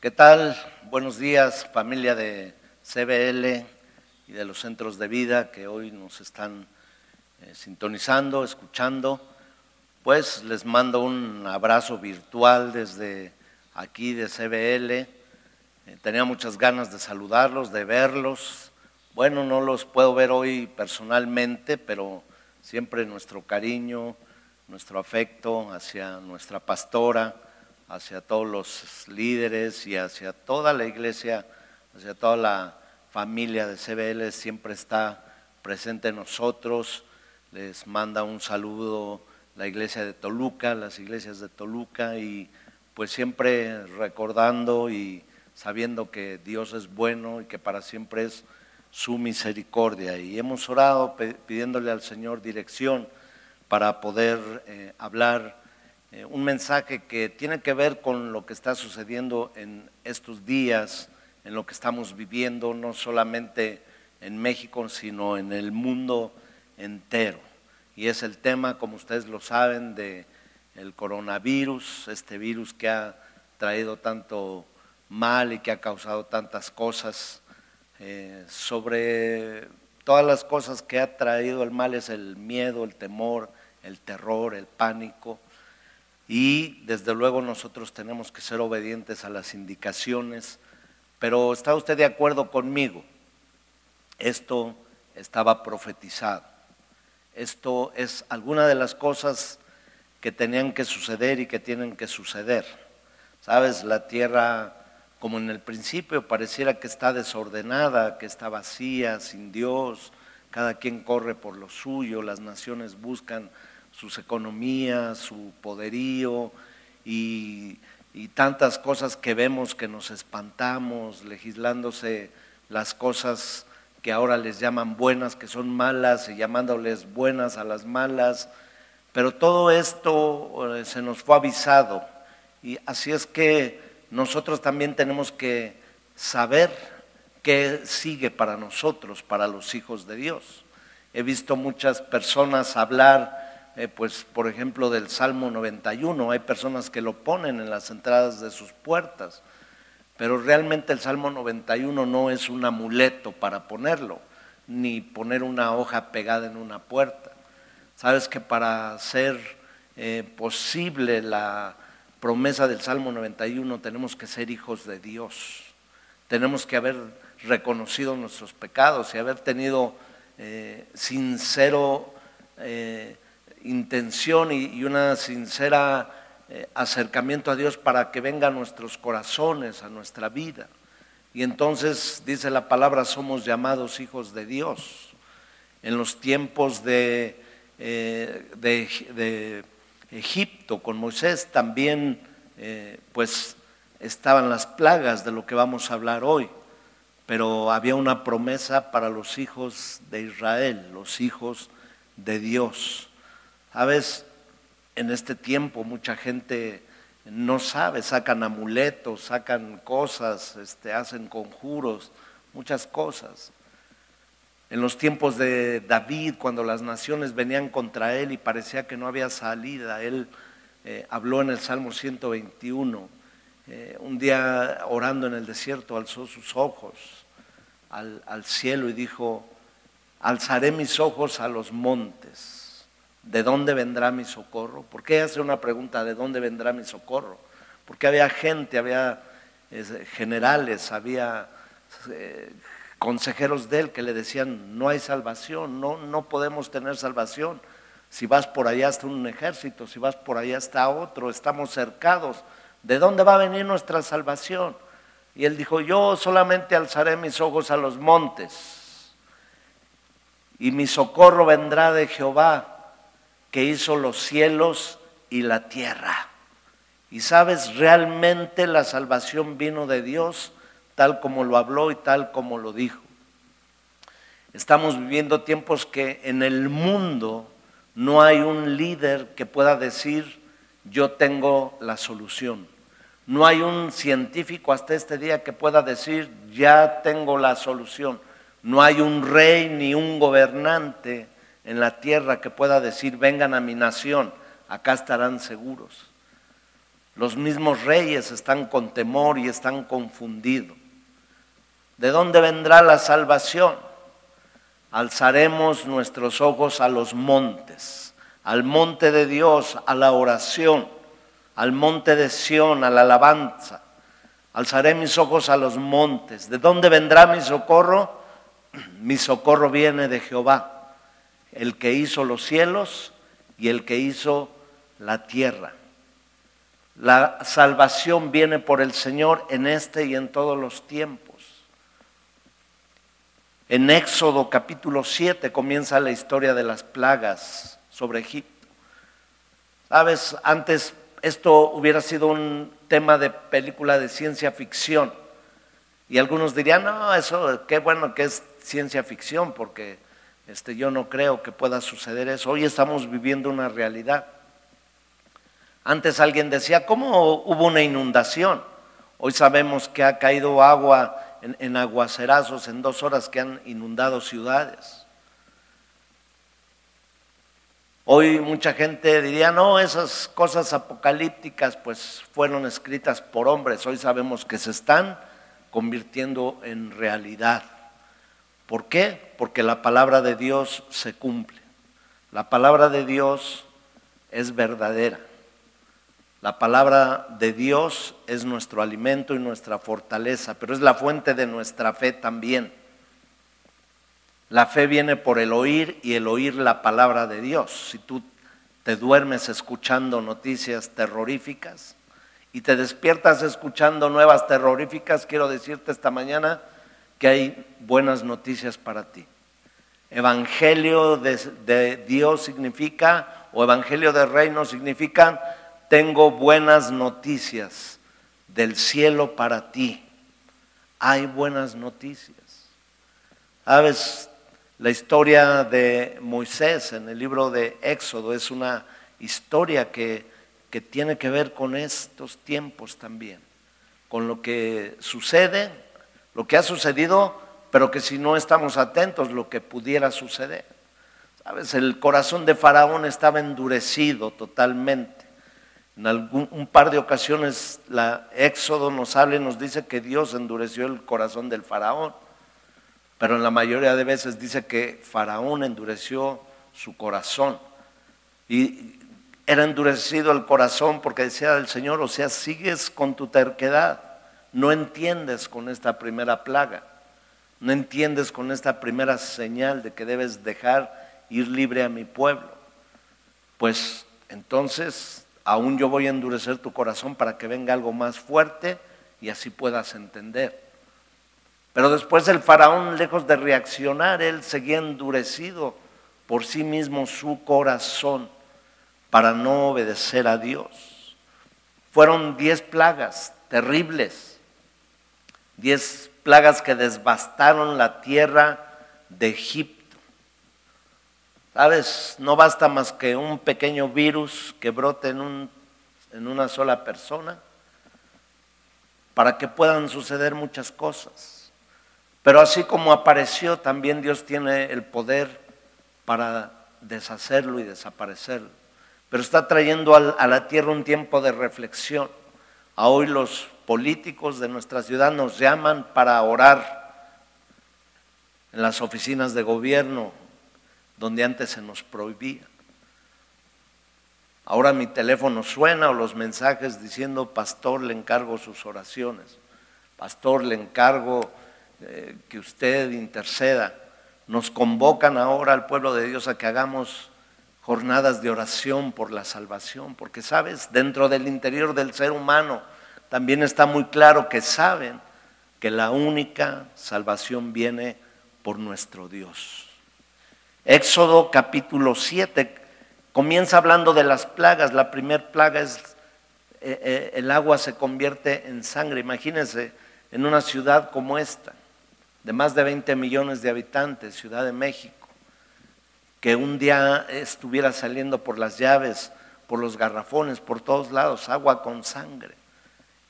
¿Qué tal? Buenos días, familia de CBL y de los centros de vida que hoy nos están eh, sintonizando, escuchando. Pues les mando un abrazo virtual desde aquí de CBL. Eh, tenía muchas ganas de saludarlos, de verlos. Bueno, no los puedo ver hoy personalmente, pero siempre nuestro cariño, nuestro afecto hacia nuestra pastora hacia todos los líderes y hacia toda la iglesia, hacia toda la familia de CBL, siempre está presente en nosotros. Les manda un saludo la iglesia de Toluca, las iglesias de Toluca y pues siempre recordando y sabiendo que Dios es bueno y que para siempre es su misericordia. Y hemos orado pidiéndole al Señor dirección para poder eh, hablar eh, un mensaje que tiene que ver con lo que está sucediendo en estos días, en lo que estamos viviendo, no solamente en México, sino en el mundo entero. Y es el tema, como ustedes lo saben, de el coronavirus, este virus que ha traído tanto mal y que ha causado tantas cosas. Eh, sobre todas las cosas que ha traído el mal es el miedo, el temor, el terror, el pánico y desde luego nosotros tenemos que ser obedientes a las indicaciones, pero ¿está usted de acuerdo conmigo? Esto estaba profetizado. Esto es alguna de las cosas que tenían que suceder y que tienen que suceder. Sabes, la tierra, como en el principio, pareciera que está desordenada, que está vacía, sin Dios, cada quien corre por lo suyo, las naciones buscan sus economías, su poderío y, tantas cosas que vemos que nos espantamos, legislándose las cosas que ahora les llaman buenas, que son malas, y llamándoles buenas a las malas. Pero todo esto eh, se nos fue avisado. Y así es que nosotros también tenemos que saber qué sigue para nosotros, para los hijos de Dios. He visto muchas personas hablar eh, pues por ejemplo del Salmo 91, hay personas que lo ponen en las entradas de sus puertas, pero realmente el Salmo 91 no es un amuleto para ponerlo, ni poner una hoja pegada en una puerta. Sabes que para ser eh, posible la promesa del Salmo 91 tenemos que ser hijos de Dios, tenemos que haber reconocido nuestros pecados y haber tenido eh, sincero intención y, una sincera eh, acercamiento a Dios para que venga a nuestros corazones, a nuestra vida. Y entonces dice la palabra, somos llamados hijos de Dios. En los tiempos de, eh, de, Egipto con Moisés también eh, pues estaban las plagas de lo que vamos a hablar hoy, pero había una promesa para los hijos de Israel, los hijos de Dios. Sabes, en este tiempo mucha gente no sabe, sacan amuletos, sacan cosas, este, hacen conjuros, muchas cosas. En los tiempos de David, cuando las naciones venían contra él y parecía que no había salida, él eh, habló en el Salmo 121. Eh, un día orando en el desierto alzó sus ojos al cielo y dijo, alzaré mis ojos a los montes ¿de dónde vendrá mi socorro? ¿Por qué hace una pregunta, ¿de dónde vendrá mi socorro? Porque había gente, había generales, había eh, consejeros de él que le decían, no hay salvación, no, no podemos tener salvación. Si vas por allá está un ejército, si vas por allá está otro, estamos cercados. ¿De dónde va a venir nuestra salvación? Y él dijo, yo solamente alzaré mis ojos a los montes y mi socorro vendrá de Jehová que hizo los cielos y la tierra. Y sabes, realmente la salvación vino de Dios tal como lo habló y tal como lo dijo. Estamos viviendo tiempos que en el mundo no hay un líder que pueda decir yo tengo la solución. No hay un científico hasta este día que pueda decir ya tengo la solución. No hay un rey ni un gobernante en la tierra que pueda decir, vengan a mi nación, acá estarán seguros. Los mismos reyes están con temor y están confundidos. ¿De dónde vendrá la salvación? Alzaremos nuestros ojos a los montes, al monte de Dios, a la oración, al monte de Sión, a la alabanza. Alzaré mis ojos a los montes. ¿De dónde vendrá mi socorro? Mi socorro viene de Jehová, el que hizo los cielos y el que hizo la tierra. La salvación viene por el Señor en este y en todos los tiempos. En Éxodo capítulo 7 comienza la historia de las plagas sobre Egipto. Sabes, antes esto hubiera sido un tema de película de ciencia ficción. Y algunos dirían, no, eso, qué bueno que es ciencia ficción, porque este, yo no creo que pueda suceder eso. Hoy estamos viviendo una realidad. Antes alguien decía, ¿cómo hubo una inundación? Hoy sabemos que ha caído agua en, aguacerazos en dos horas que han inundado ciudades. Hoy mucha gente diría, no, esas cosas apocalípticas pues fueron escritas por hombres. Hoy sabemos que se están convirtiendo en realidad. ¿Por qué? Porque la palabra de Dios se cumple. La palabra de Dios es verdadera. La palabra de Dios es nuestro alimento y nuestra fortaleza, pero es la fuente de nuestra fe también. La fe viene por el oír y el oír la palabra de Dios. Si tú te duermes escuchando noticias terroríficas y te despiertas escuchando nuevas terroríficas, quiero decirte esta mañana que hay buenas noticias para ti. Evangelio de, Dios significa, o Evangelio del Reino significa tengo buenas noticias del cielo para ti. Hay buenas noticias. Sabes, la historia de Moisés en el libro de Éxodo es una historia que, que tiene que ver con estos tiempos también, con lo que sucede, lo que ha sucedido, pero que si no estamos atentos, lo que pudiera suceder. Sabes, el corazón de Faraón estaba endurecido totalmente. En algún, un par de ocasiones la Éxodo nos habla y nos dice que Dios endureció el corazón del faraón, pero en la mayoría de veces dice que faraón endureció su corazón. Y era endurecido el corazón porque decía el Señor, o sea, sigues con tu terquedad, no entiendes con esta primera plaga, no entiendes con esta primera señal de que debes dejar ir libre a mi pueblo. Pues entonces aún yo voy a endurecer tu corazón para que venga algo más fuerte y así puedas entender. Pero después el faraón, lejos de reaccionar, él seguía endurecido por sí mismo su corazón para no obedecer a Dios. Fueron diez plagas terribles, diez plagas que desbastaron la tierra de Egipto. Sabes, no basta más que un pequeño virus que brote en, un, en una sola persona para que puedan suceder muchas cosas. Pero así como apareció, también Dios tiene el poder para deshacerlo y desaparecerlo. Pero está trayendo a la tierra un tiempo de reflexión. A hoy los políticos de nuestra ciudad nos llaman para orar en las oficinas de gobierno, donde antes se nos prohibía. Ahora mi teléfono suena o los mensajes diciendo, pastor, le encargo sus oraciones, pastor, le encargo eh, que usted interceda. Nos convocan ahora al pueblo de Dios a que hagamos jornadas de oración por la salvación, porque sabes, dentro del interior del ser humano también está muy claro que saben que la única salvación viene por nuestro Dios. Éxodo capítulo 7 comienza hablando de las plagas. La primera plaga es eh, eh, el agua se convierte en sangre. Imagínense en una ciudad como esta, de más de 20 millones de habitantes, Ciudad de México, que un día estuviera saliendo por las llaves, por los garrafones, por todos lados, agua con sangre.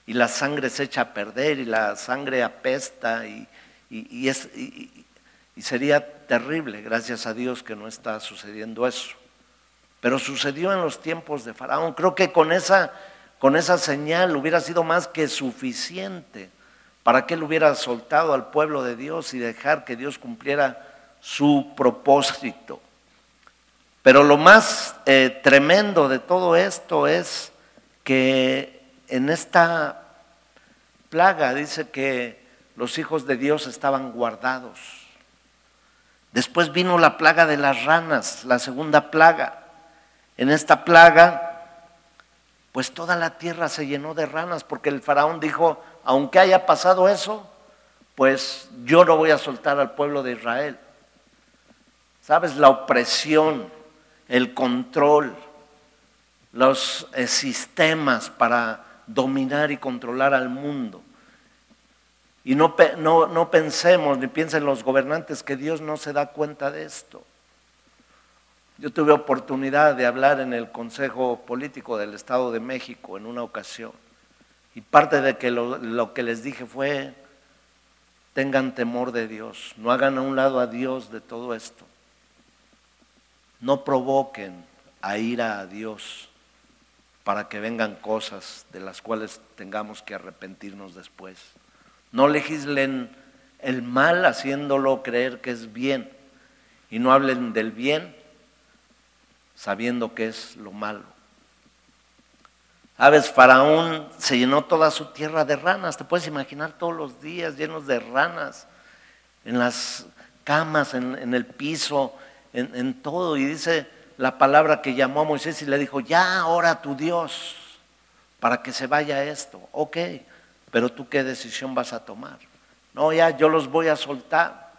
Y la sangre se echa a perder y la sangre apesta y, es, y sería terrible, gracias a Dios que no está sucediendo eso. Pero sucedió en los tiempos de Faraón. Creo que con esa con esa señal hubiera sido más que suficiente para que él hubiera soltado al pueblo de Dios y dejar que Dios cumpliera su propósito. Pero lo más eh, tremendo de todo esto es que en esta plaga dice que los hijos de Dios estaban guardados. Después vino la plaga de las ranas, la segunda plaga. En esta plaga, pues toda la tierra se llenó de ranas porque el faraón dijo, aunque haya pasado eso, pues yo no voy a soltar al pueblo de Israel. ¿Sabes? La opresión, el control, los eh, sistemas para dominar y controlar al mundo. Y no, no, no pensemos ni piensen los gobernantes que Dios no se da cuenta de esto. Yo tuve oportunidad de hablar en el Consejo Político del Estado de México en una ocasión. Y parte de que lo, lo, que les dije fue, tengan temor de Dios, no hagan a un lado a Dios de todo esto. No provoquen a ira a Dios para que vengan cosas de las cuales tengamos que arrepentirnos después. No legislen el mal haciéndolo creer que es bien y no hablen del bien sabiendo que es lo malo. Sabes, Faraón se llenó toda su tierra de ranas, te puedes imaginar todos los días llenos de ranas, en las camas, en, el piso, en, todo. Y dice la palabra que llamó a Moisés y le dijo, ya ora tu Dios para que se vaya esto. Ok, pero tú qué decisión vas a tomar. No, ya yo los voy a soltar.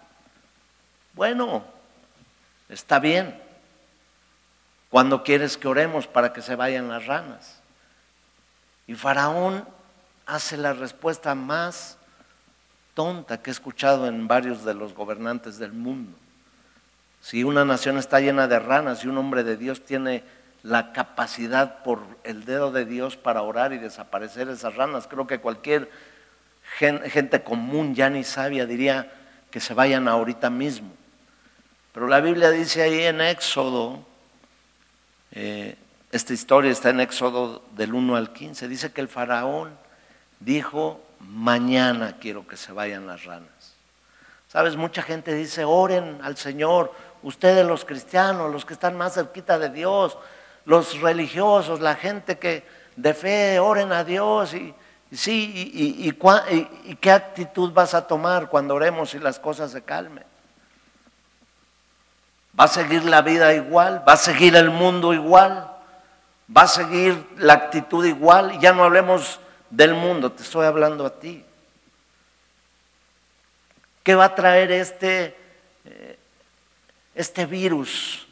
Bueno, está bien. Cuando quieres que oremos para que se vayan las ranas? Y Faraón hace la respuesta más tonta que he escuchado en varios de los gobernantes del mundo. Si una nación está llena de ranas y un hombre de Dios tiene la capacidad por el dedo de Dios para orar y desaparecer esas ranas, creo que cualquier gente común, ya ni sabia, diría que se vayan ahorita mismo. Pero la Biblia dice ahí en Éxodo, eh, esta historia está en Éxodo del 1 al 15, dice que el faraón dijo, mañana quiero que se vayan las ranas. Sabes, mucha gente dice, oren al Señor, ustedes los cristianos, los que están más cerquita de Dios, los religiosos, la gente que de fe oren a Dios y, sí, y, qué actitud vas a tomar cuando oremos y las cosas se calmen. ¿Va a seguir la vida igual? ¿Va a seguir el mundo igual? ¿Va a seguir la actitud igual? Ya no hablemos del mundo, te estoy hablando a ti. ¿Qué va a traer este, eh, este virus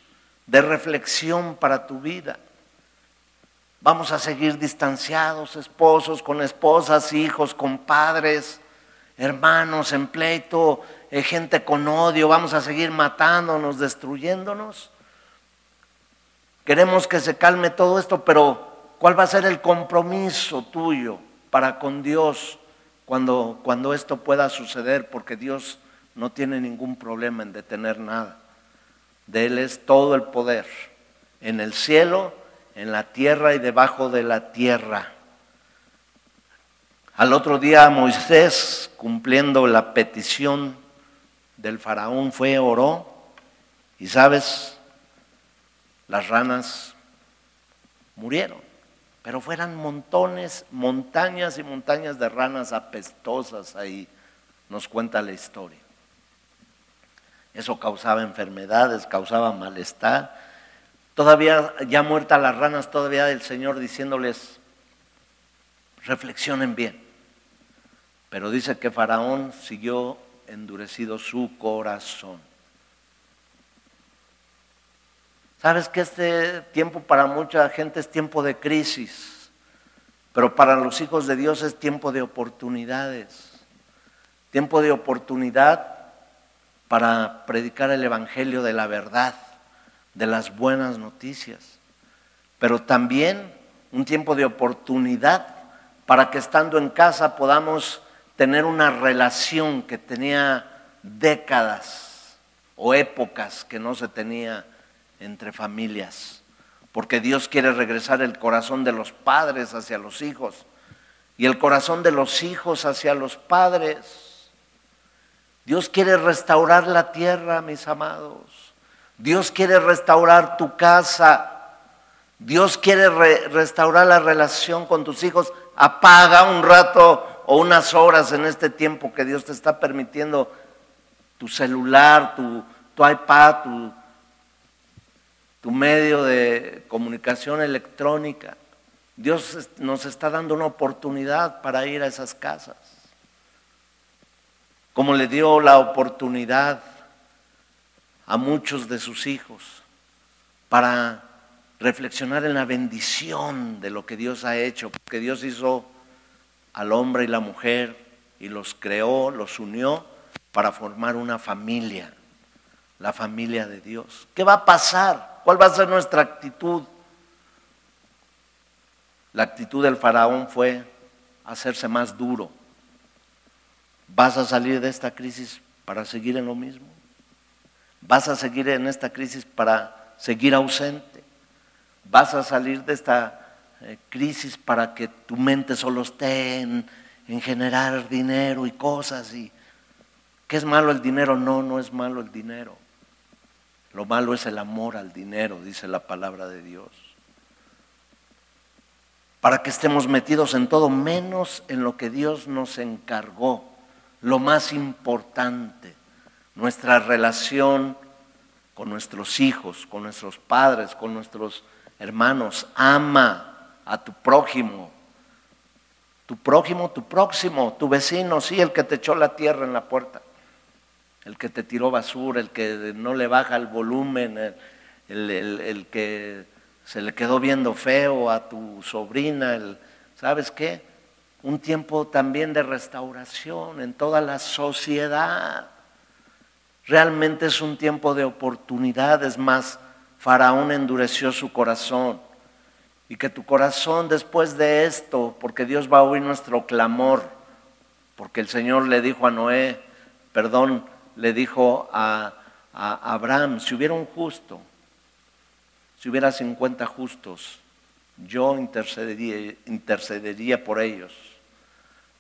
de reflexión para tu vida? Vamos a seguir distanciados, esposos con esposas, hijos con padres, hermanos en pleito, eh, gente con odio, vamos a seguir matándonos, destruyéndonos. Queremos que se calme todo esto, pero ¿cuál va a ser el compromiso tuyo para con Dios cuando, cuando esto pueda suceder? Porque Dios no tiene ningún problema en detener nada. De Él es todo el poder, en el cielo, en la tierra y debajo de la tierra. Al otro día Moisés, cumpliendo la petición del faraón, fue, oró, y sabes, las ranas murieron, pero fueran montones, montañas y montañas de ranas apestosas ahí, nos cuenta la historia. Eso causaba enfermedades, causaba malestar. Todavía, ya muertas las ranas, todavía el Señor diciéndoles, reflexionen bien. Pero dice que Faraón siguió endurecido su corazón. Sabes que este tiempo para mucha gente es tiempo de crisis, pero para los hijos de Dios es tiempo de oportunidades. Tiempo de oportunidad para predicar el Evangelio de la verdad, de las buenas noticias, pero también un tiempo de oportunidad para que estando en casa podamos tener una relación que tenía décadas o épocas que no se tenía entre familias. porque Dios quiere regresar el corazón de los padres hacia los hijos y el corazón de los hijos hacia los padres. Dios quiere restaurar la tierra, mis amados. Dios quiere restaurar tu casa. Dios quiere restaurar la relación con tus hijos. Apaga un rato o unas horas en este tiempo que Dios te está permitiendo tu celular, tu, iPad, tu medio de comunicación electrónica. Dios nos está dando una oportunidad para ir a esas casas. Como le dio la oportunidad a muchos de sus hijos para reflexionar en la bendición de lo que Dios ha hecho, porque Dios hizo al hombre y la mujer y los creó, los unió para formar una familia, la familia de Dios. ¿Qué va a pasar? ¿Cuál va a ser nuestra actitud? La actitud del faraón fue hacerse más duro. ¿Vas a salir de esta crisis para seguir en lo mismo? ¿Vas a seguir en esta crisis para seguir ausente? ¿Vas a salir de esta eh, crisis para que tu mente solo esté en, en generar dinero y cosas? Y, ¿Qué es malo el dinero? No, no es malo el dinero. Lo malo es el amor al dinero, dice la palabra de Dios. Para que estemos metidos en todo, menos en lo que Dios nos encargó. Lo más importante, nuestra relación con nuestros hijos, con nuestros padres, con nuestros hermanos. Ama a tu prójimo. Tu prójimo, tu próximo, tu vecino, sí, el que te echó la tierra en la puerta el que te tiró basura, el que no le baja el volumen, el, que se le quedó viendo feo a tu sobrina, ¿sabes qué? Un tiempo también de restauración en toda la sociedad. Realmente es un tiempo de oportunidades, más Faraón endureció su corazón. Y que tu corazón después de esto, porque Dios va a oír nuestro clamor, porque el Señor le dijo a Noé, perdón, le dijo a, Abraham, si hubiera un justo, si hubiera 50 justos, yo intercedería, por ellos.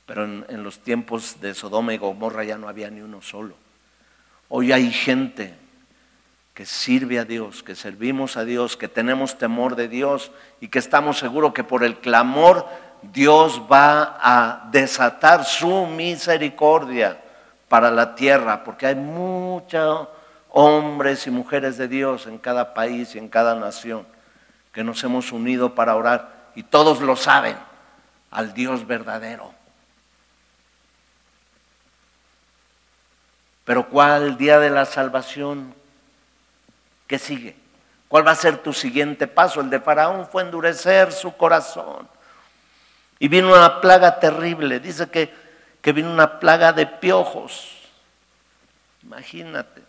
Pero en, en, los tiempos de Sodoma y Gomorra ya no había ni uno solo. Hoy hay gente que sirve a Dios, que servimos a Dios, que tenemos temor de Dios y que estamos seguros que por el clamor Dios va a desatar su misericordia para la tierra, porque hay muchos hombres y mujeres de Dios en cada país y en cada nación que nos hemos unido para orar y todos lo saben, al Dios verdadero. Pero ¿cuál día de la salvación? ¿Qué sigue? ¿Cuál va a ser tu siguiente paso? El de Faraón fue endurecer su corazón. Y vino una plaga terrible. Dice que que vino una plaga de piojos. Imagínate.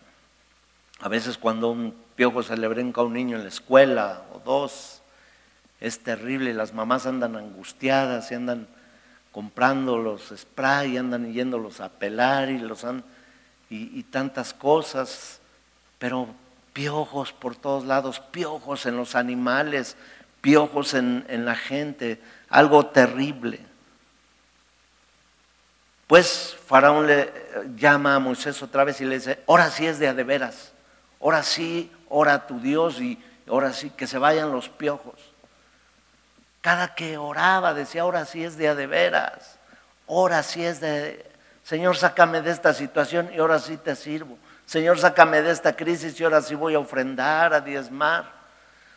A veces cuando un piojo se le brinca a un niño en la escuela o dos, es terrible. Las mamás andan angustiadas y andan comprando los spray, andan yéndolos a pelar y, los y, tantas cosas. Pero piojos por todos lados, piojos en los animales, piojos en la gente, algo terrible. Pues Faraón le llama a Moisés otra vez y le dice, ahora sí es de a de veras, ahora sí, ora a tu Dios y ahora sí que se vayan los piojos. Cada que oraba decía, ahora sí es de a de veras, ahora sí es de, Señor, sácame de esta situación y ahora sí te sirvo. Señor, sácame de esta crisis y ahora sí voy a ofrendar, a diezmar.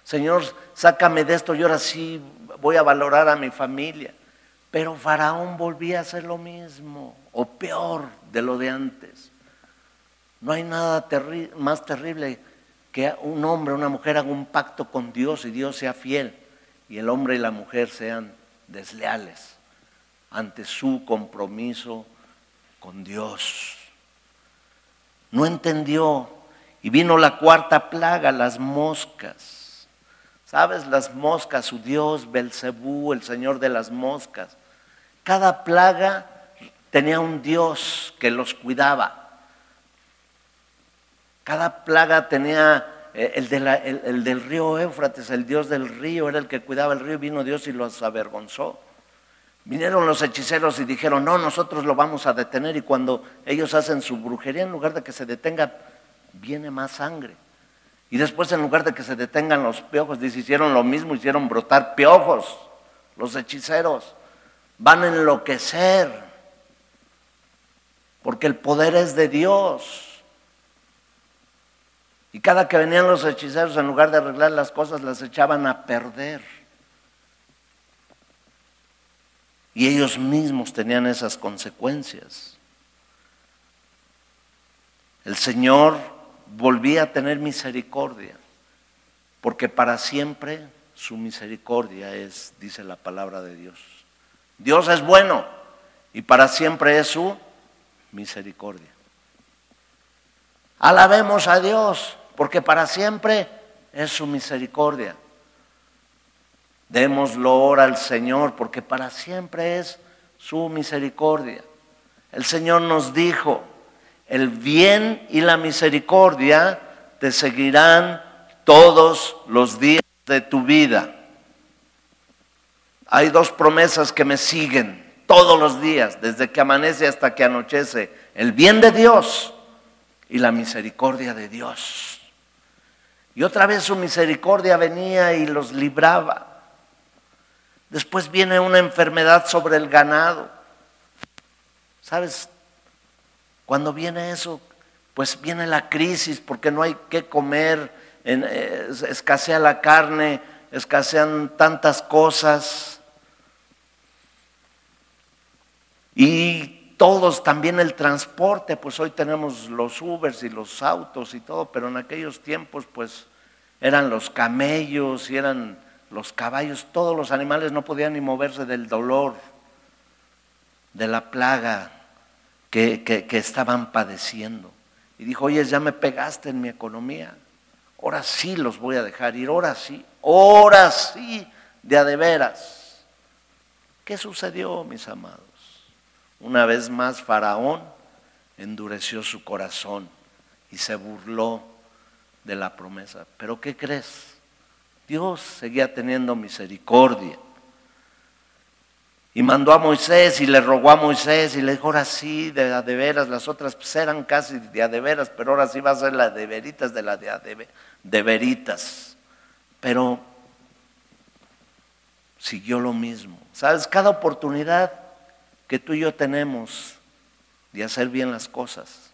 Señor, sácame de esto y ahora sí voy a valorar a mi familia. Pero Faraón volvía a hacer lo mismo, o peor de lo de antes. No hay nada más terrible que un hombre una mujer haga un pacto con Dios y Dios sea fiel y el hombre y la mujer sean desleales ante su compromiso con Dios. No entendió y vino la cuarta plaga, las moscas. ¿Sabes? Las moscas, su Dios, Belcebú, el Señor de las moscas. Cada plaga tenía un Dios que los cuidaba. Cada plaga tenía eh, el, del río Éufrates, el dios del río, era el que cuidaba el río, vino Dios y los avergonzó. Vinieron los hechiceros y dijeron, no, nosotros lo vamos a detener y cuando ellos hacen su brujería, en lugar de que se detenga, viene más sangre. Y después en lugar de que se detengan los piojos, dice, hicieron lo mismo, hicieron brotar piojos, los hechiceros. Van a enloquecer, porque el poder es de Dios. Y cada que venían los hechiceros, en lugar de arreglar las cosas, las echaban a perder. Y ellos mismos tenían esas consecuencias. El Señor volvía a tener misericordia, porque para siempre su misericordia es, dice la palabra de Dios. Dios es bueno y para siempre es su misericordia. Alabemos a Dios, porque para siempre es su misericordia. Démoslo ahora al Señor, porque para siempre es su misericordia. El Señor nos dijo, el bien y la misericordia te seguirán todos los días de tu vida. Hay dos promesas que me siguen todos los días, desde que amanece hasta que anochece. El bien de Dios y la misericordia de Dios. Y otra vez su misericordia venía y los libraba. Después viene una enfermedad sobre el ganado. ¿Sabes? Cuando viene eso, pues viene la crisis porque no hay que comer, escasea la carne, escasean tantas cosas. Y todos, también el transporte, pues hoy tenemos los Ubers y los autos y todo, pero en aquellos tiempos pues eran los camellos y eran los caballos, todos los animales no podían ni moverse del dolor, de la plaga que, que, estaban padeciendo. Y dijo, oye, ya me pegaste en mi economía, ahora sí los voy a dejar ir, ahora sí, ahora sí, de a de veras. ¿Qué sucedió, mis amados? Una vez más, Faraón endureció su corazón y se burló de la promesa. Pero ¿qué crees? Dios seguía teniendo misericordia. Y mandó a Moisés y le rogó a Moisés y le dijo, ahora sí, de, de veras, las otras pues eran casi de, de veras, pero ahora sí va a ser la de veritas de la de, de veritas. Pero siguió lo mismo. ¿Sabes? Cada oportunidad que tú y yo tenemos de hacer bien las cosas,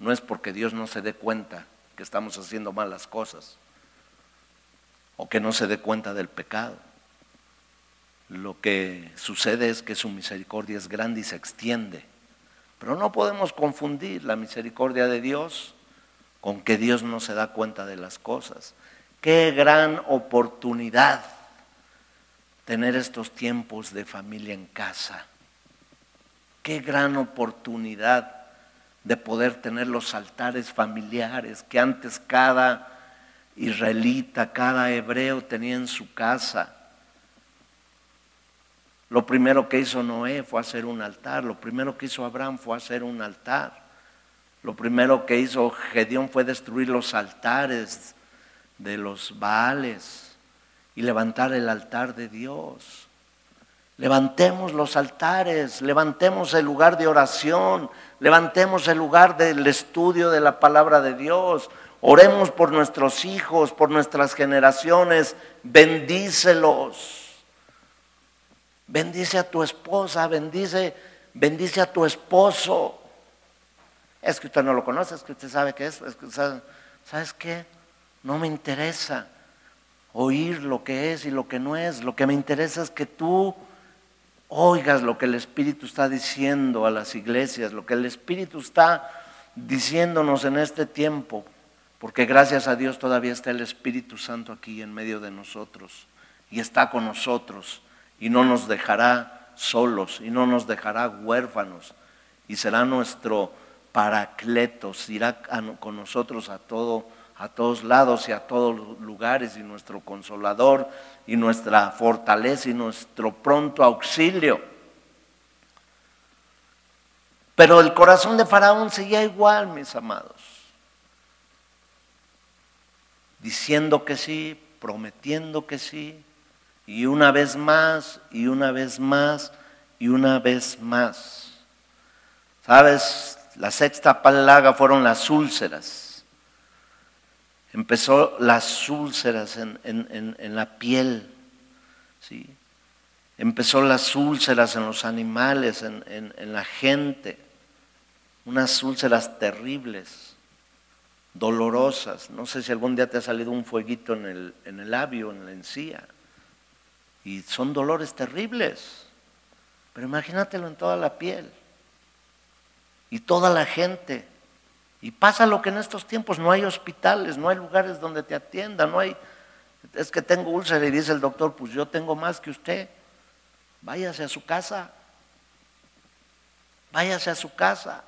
no es porque Dios no se dé cuenta que estamos haciendo mal las cosas o que no se dé cuenta del pecado. Lo que sucede es que su misericordia es grande y se extiende. Pero no podemos confundir la misericordia de Dios con que Dios no se da cuenta de las cosas. Qué gran oportunidad tener estos tiempos de familia en casa. Qué gran oportunidad de poder tener los altares familiares que antes cada israelita, cada hebreo tenía en su casa. Lo primero que hizo Noé fue hacer un altar, lo primero que hizo Abraham fue hacer un altar. Lo primero que hizo Gedeón fue destruir los altares de los Baales y levantar el altar de Dios. Levantemos los altares, levantemos el lugar de oración, levantemos el lugar del estudio de la palabra de Dios, Oremos por nuestros hijos, por nuestras generaciones, bendícelos. Bendice a tu esposa, bendice, bendice a tu esposo. Es que usted no lo conoce, es que usted sabe que es, es que, ¿sabes qué? No me interesa oír lo que es y lo que no es. Lo que me interesa es que tú oigas lo que el Espíritu está diciendo a las iglesias, lo que el Espíritu está diciéndonos en este tiempo. Porque gracias a Dios todavía está el Espíritu Santo aquí en medio de nosotros y está con nosotros y no nos dejará solos y no nos dejará huérfanos y será nuestro paracletos, irá con nosotros a todo a todos lados y a todos lugares y nuestro consolador y nuestra fortaleza y nuestro pronto auxilio. Pero el corazón de Faraón seguía igual, mis amados. diciendo que sí, prometiendo que sí, y una vez más, y una vez más, y una vez más. ¿Sabes? La sexta plaga fueron las úlceras. Empezó las úlceras en, la piel. ¿sí? Empezó las úlceras en los animales, en, la gente. Unas úlceras terribles, dolorosas. No sé si algún día te ha salido un fueguito en el, en el labio, en la encía. Y son dolores terribles. Pero imagínatelo en toda la piel y toda la gente. Y pasa lo que en estos tiempos no hay hospitales, no hay lugares donde te atiendan, no hay... Es que tengo úlcera y dice el doctor, pues yo tengo más que usted. Váyase a su casa. Váyase a su casa.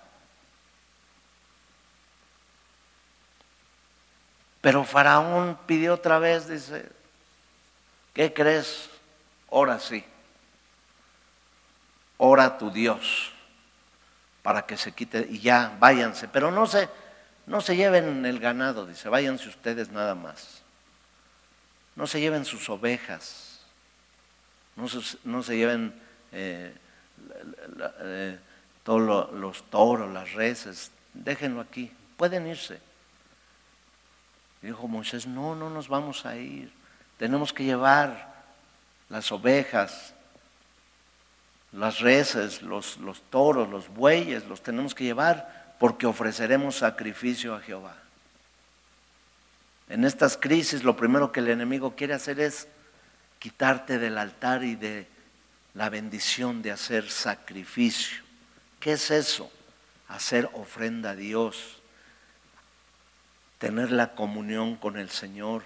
Pero Faraón pidió otra vez, dice, ¿qué crees? Ahora sí. Ora tu Dios para que se quite y ya, váyanse. Pero no se, no se lleven el ganado, dice, váyanse ustedes nada más. No se lleven sus ovejas, no se, lleven eh, eh, todos los toros, las reses, déjenlo aquí, pueden irse. dijo Moisés, no, no nos vamos a ir, tenemos que llevar las ovejas, las reses, los, los toros, los bueyes, los tenemos que llevar porque ofreceremos sacrificio a Jehová. En estas crisis lo primero que el enemigo quiere hacer es quitarte del altar y de la bendición de hacer sacrificio. ¿Qué es eso? Hacer ofrenda a Dios, tener la comunión con el Señor,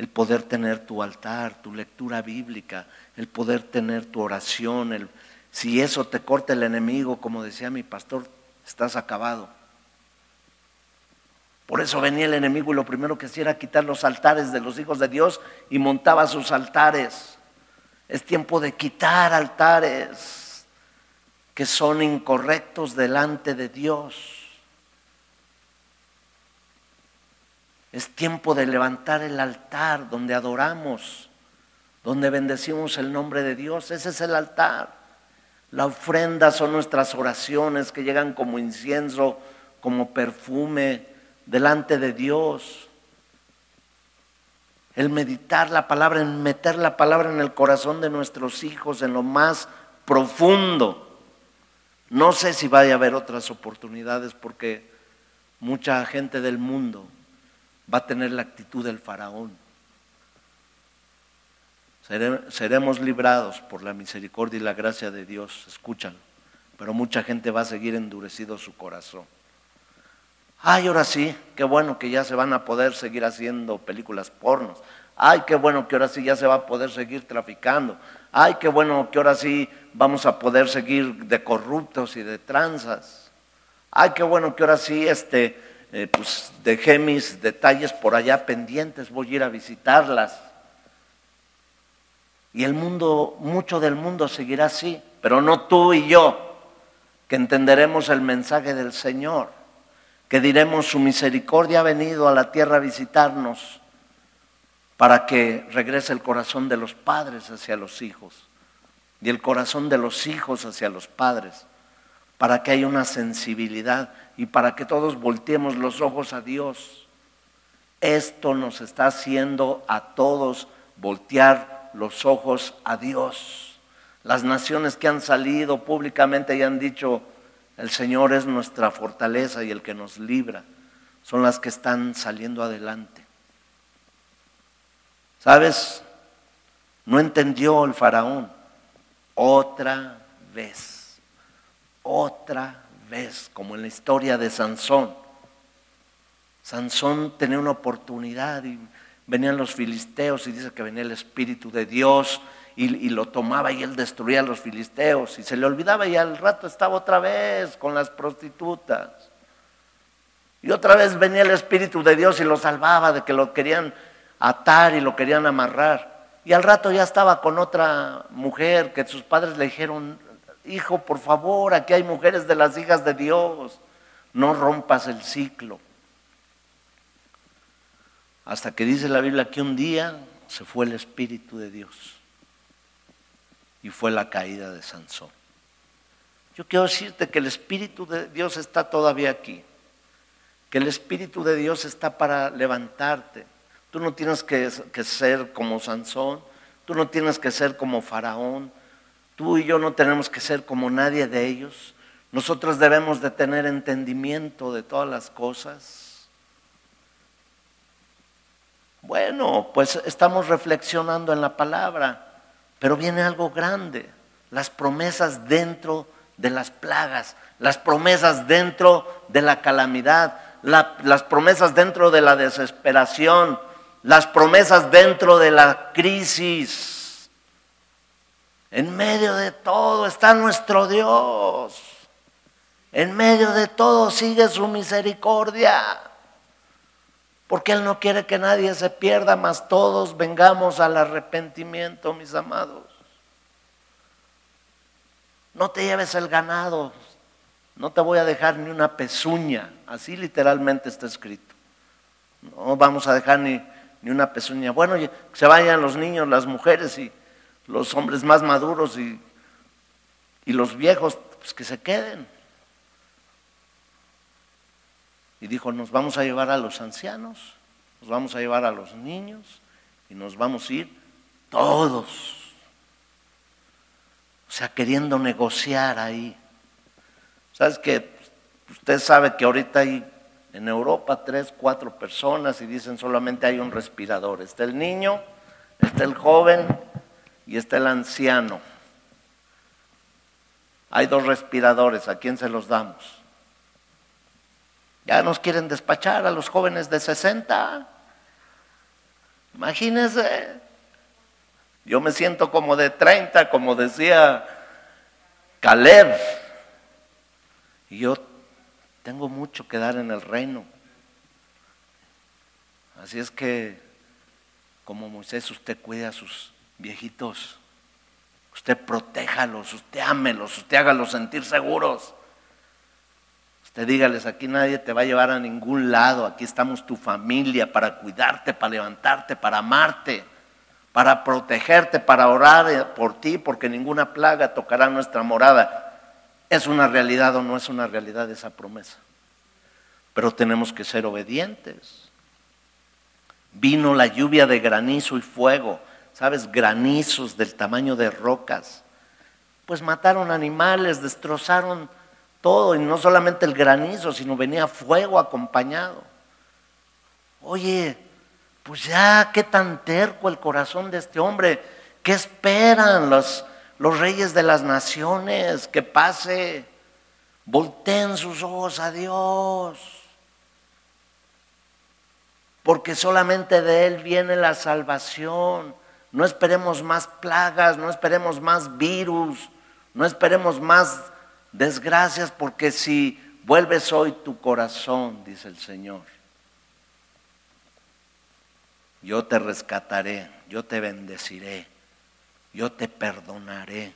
el poder tener tu altar, tu lectura bíblica, el poder tener tu oración, el, si eso te corta el enemigo, como decía mi pastor, estás acabado. Por eso venía el enemigo y lo primero que hacía era quitar los altares de los hijos de Dios y montaba sus altares. Es tiempo de quitar altares que son incorrectos delante de Dios. Es tiempo de levantar el altar donde adoramos, donde bendecimos el nombre de Dios. Ese es el altar. La ofrenda son nuestras oraciones que llegan como incienso, como perfume delante de Dios. El meditar la palabra, en meter la palabra en el corazón de nuestros hijos, en lo más profundo. No sé si vaya a haber otras oportunidades porque mucha gente del mundo va a tener la actitud del faraón. Seremos librados por la misericordia y la gracia de Dios, escúchalo. Pero mucha gente va a seguir endurecido su corazón. Ay, ahora sí, qué bueno que ya se van a poder seguir haciendo películas pornos. Ay, qué bueno que ahora sí ya se va a poder seguir traficando. Ay, qué bueno que ahora sí vamos a poder seguir de corruptos y de tranzas. Ay, qué bueno que ahora sí este, eh, pues dejé mis detalles por allá pendientes, voy a ir a visitarlas. Y el mundo, mucho del mundo seguirá así, pero no tú y yo, que entenderemos el mensaje del Señor, que diremos su misericordia ha venido a la tierra a visitarnos para que regrese el corazón de los padres hacia los hijos y el corazón de los hijos hacia los padres, para que haya una sensibilidad y para que todos volteemos los ojos a Dios. Esto nos está haciendo a todos voltear los ojos a Dios. Las naciones que han salido públicamente y han dicho, el Señor es nuestra fortaleza y el que nos libra, son las que están saliendo adelante. ¿Sabes? No entendió el faraón. Otra vez, otra vez, como en la historia de Sansón. Sansón tenía una oportunidad y venían los filisteos y dice que venía el Espíritu de Dios y, lo tomaba y él destruía a los filisteos y se le olvidaba y al rato estaba otra vez con las prostitutas. Y otra vez venía el Espíritu de Dios y lo salvaba de que lo querían atar y lo querían amarrar. Y al rato ya estaba con otra mujer que sus padres le dijeron, hijo, por favor, aquí hay mujeres de las hijas de Dios, no rompas el ciclo. Hasta que dice la Biblia que un día se fue el Espíritu de Dios y fue la caída de Sansón. Yo quiero decirte que el Espíritu de Dios está todavía aquí, que el Espíritu de Dios está para levantarte. Tú no tienes que, que ser como Sansón, tú no tienes que ser como Faraón, tú y yo no tenemos que ser como nadie de ellos. Nosotros debemos de tener entendimiento de todas las cosas. Bueno, pues estamos reflexionando en la palabra. Pero viene algo grande, las promesas dentro de las plagas, las promesas dentro de la calamidad, las promesas dentro de la desesperación, las promesas dentro de la crisis. En medio de todo está nuestro Dios. En medio de todo sigue su misericordia. Porque Él no quiere que nadie se pierda, mas todos vengamos al arrepentimiento, mis amados. No te lleves el ganado, no te voy a dejar ni una pezuña, así literalmente está escrito. No vamos a dejar ni, ni una pezuña. Bueno, se vayan los niños, las mujeres y los hombres más maduros y, y los viejos, pues que se queden. Y dijo, nos vamos a llevar a los ancianos, nos vamos a llevar a los niños y nos vamos a ir todos. O sea, queriendo negociar ahí. ¿Sabes que Usted sabe que ahorita hay en Europa tres, cuatro personas y dicen solamente hay un respirador. Está el niño, está el joven y está el anciano. Hay dos respiradores, ¿a quién se los damos? Ya nos quieren despachar a los jóvenes de 60. Imagínense. Yo me siento como de 30, como decía Caleb. Y yo tengo mucho que dar en el reino. Así es que, como Moisés, usted cuida a sus viejitos. Usted protéjalos, usted ámelos, usted hágalos sentir seguros. Usted dígales, aquí nadie te va a llevar a ningún lado, aquí estamos tu familia para cuidarte, para levantarte, para amarte, para protegerte, para orar por ti, porque ninguna plaga tocará nuestra morada. ¿Es una realidad o no es una realidad esa promesa? Pero tenemos que ser obedientes. Vino la lluvia de granizo y fuego, ¿sabes? Granizos del tamaño de rocas. Pues mataron animales, destrozaron todo, y no solamente el granizo, sino venía fuego acompañado. Oye, pues ya, qué tan terco el corazón de este hombre. ¿Qué esperan los, los reyes de las naciones? Que pase. Volteen sus ojos a Dios. Porque solamente de Él viene la salvación. No esperemos más plagas, no esperemos más virus, no esperemos más desgracias porque si vuelves hoy tu corazón, dice el Señor, yo te rescataré, yo te bendeciré, yo te perdonaré,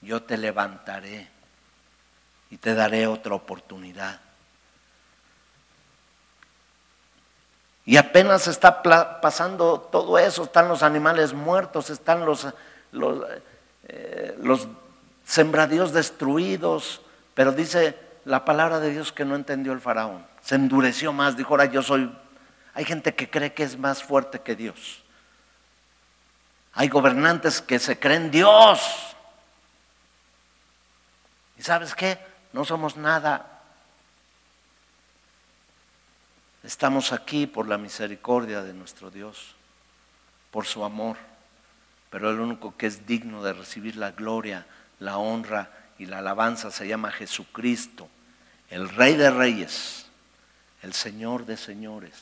yo te levantaré y te daré otra oportunidad. Y apenas está pasando todo eso, están los animales muertos, están eh, los sembradíos destruidos, pero dice la palabra de Dios que no entendió el faraón. Se endureció más, dijo, ahora yo soy... Hay gente que cree que es más fuerte que Dios. Hay gobernantes que se creen Dios. ¿Y sabes qué? No somos nada. Estamos aquí por la misericordia de nuestro Dios, por su amor. Pero el único que es digno de recibir la gloria la honra y la alabanza se llama Jesucristo, el Rey de Reyes, el Señor de Señores.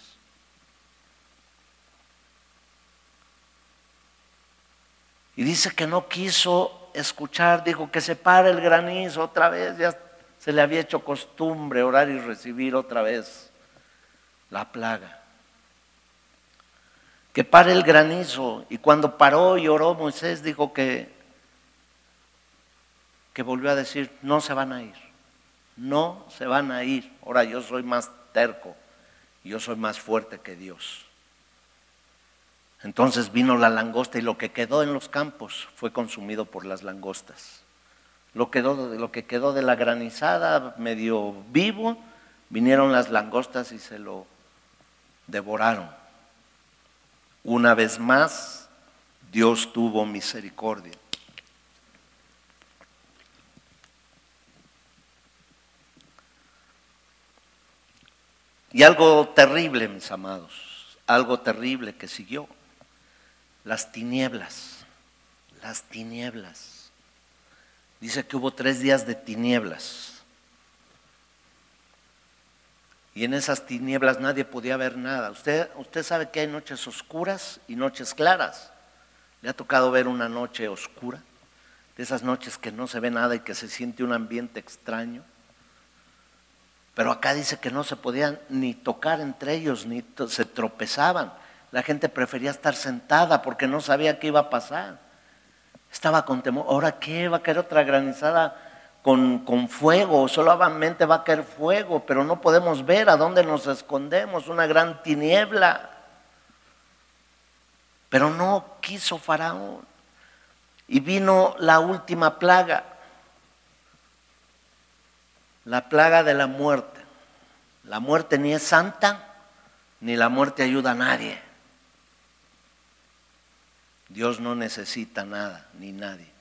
Y dice que no quiso escuchar, dijo que se pare el granizo otra vez, ya se le había hecho costumbre orar y recibir otra vez la plaga. Que pare el granizo. Y cuando paró y oró Moisés, dijo que que volvió a decir, no se van a ir, no se van a ir. Ahora yo soy más terco yo soy más fuerte que Dios. Entonces vino la langosta y lo que quedó en los campos fue consumido por las langostas. Lo, quedó, lo que quedó de la granizada medio vivo, vinieron las langostas y se lo devoraron. Una vez más, Dios tuvo misericordia. Y algo terrible, mis amados, algo terrible que siguió, las tinieblas, las tinieblas. Dice que hubo tres días de tinieblas. Y en esas tinieblas nadie podía ver nada. Usted, usted sabe que hay noches oscuras y noches claras. ¿Le ha tocado ver una noche oscura? De esas noches que no se ve nada y que se siente un ambiente extraño. Pero acá dice que no se podían ni tocar entre ellos, ni se tropezaban. La gente prefería estar sentada porque no sabía qué iba a pasar. Estaba con temor. ¿Ahora qué? ¿Va a caer otra granizada con, con fuego? Solamente va a caer fuego, pero no podemos ver a dónde nos escondemos. Una gran tiniebla. Pero no quiso Faraón. Y vino la última plaga la plaga de la muerte. La muerte ni es santa, ni la muerte ayuda a nadie. Dios no necesita nada, ni nadie.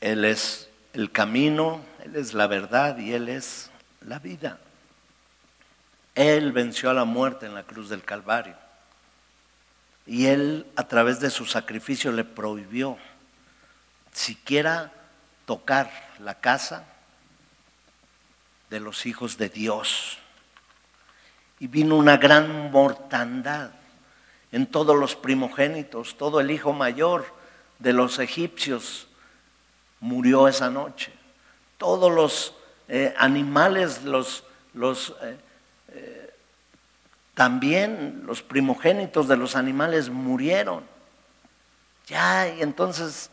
Él es el camino, Él es la verdad y Él es la vida. Él venció a la muerte en la cruz del Calvario. Y Él a través de su sacrificio le prohibió siquiera tocar la casa de los hijos de Dios. Y vino una gran mortandad en todos los primogénitos, todo el hijo mayor de los egipcios murió esa noche. Todos los eh, animales, los, los eh, eh, también los primogénitos de los animales murieron. Ya, y entonces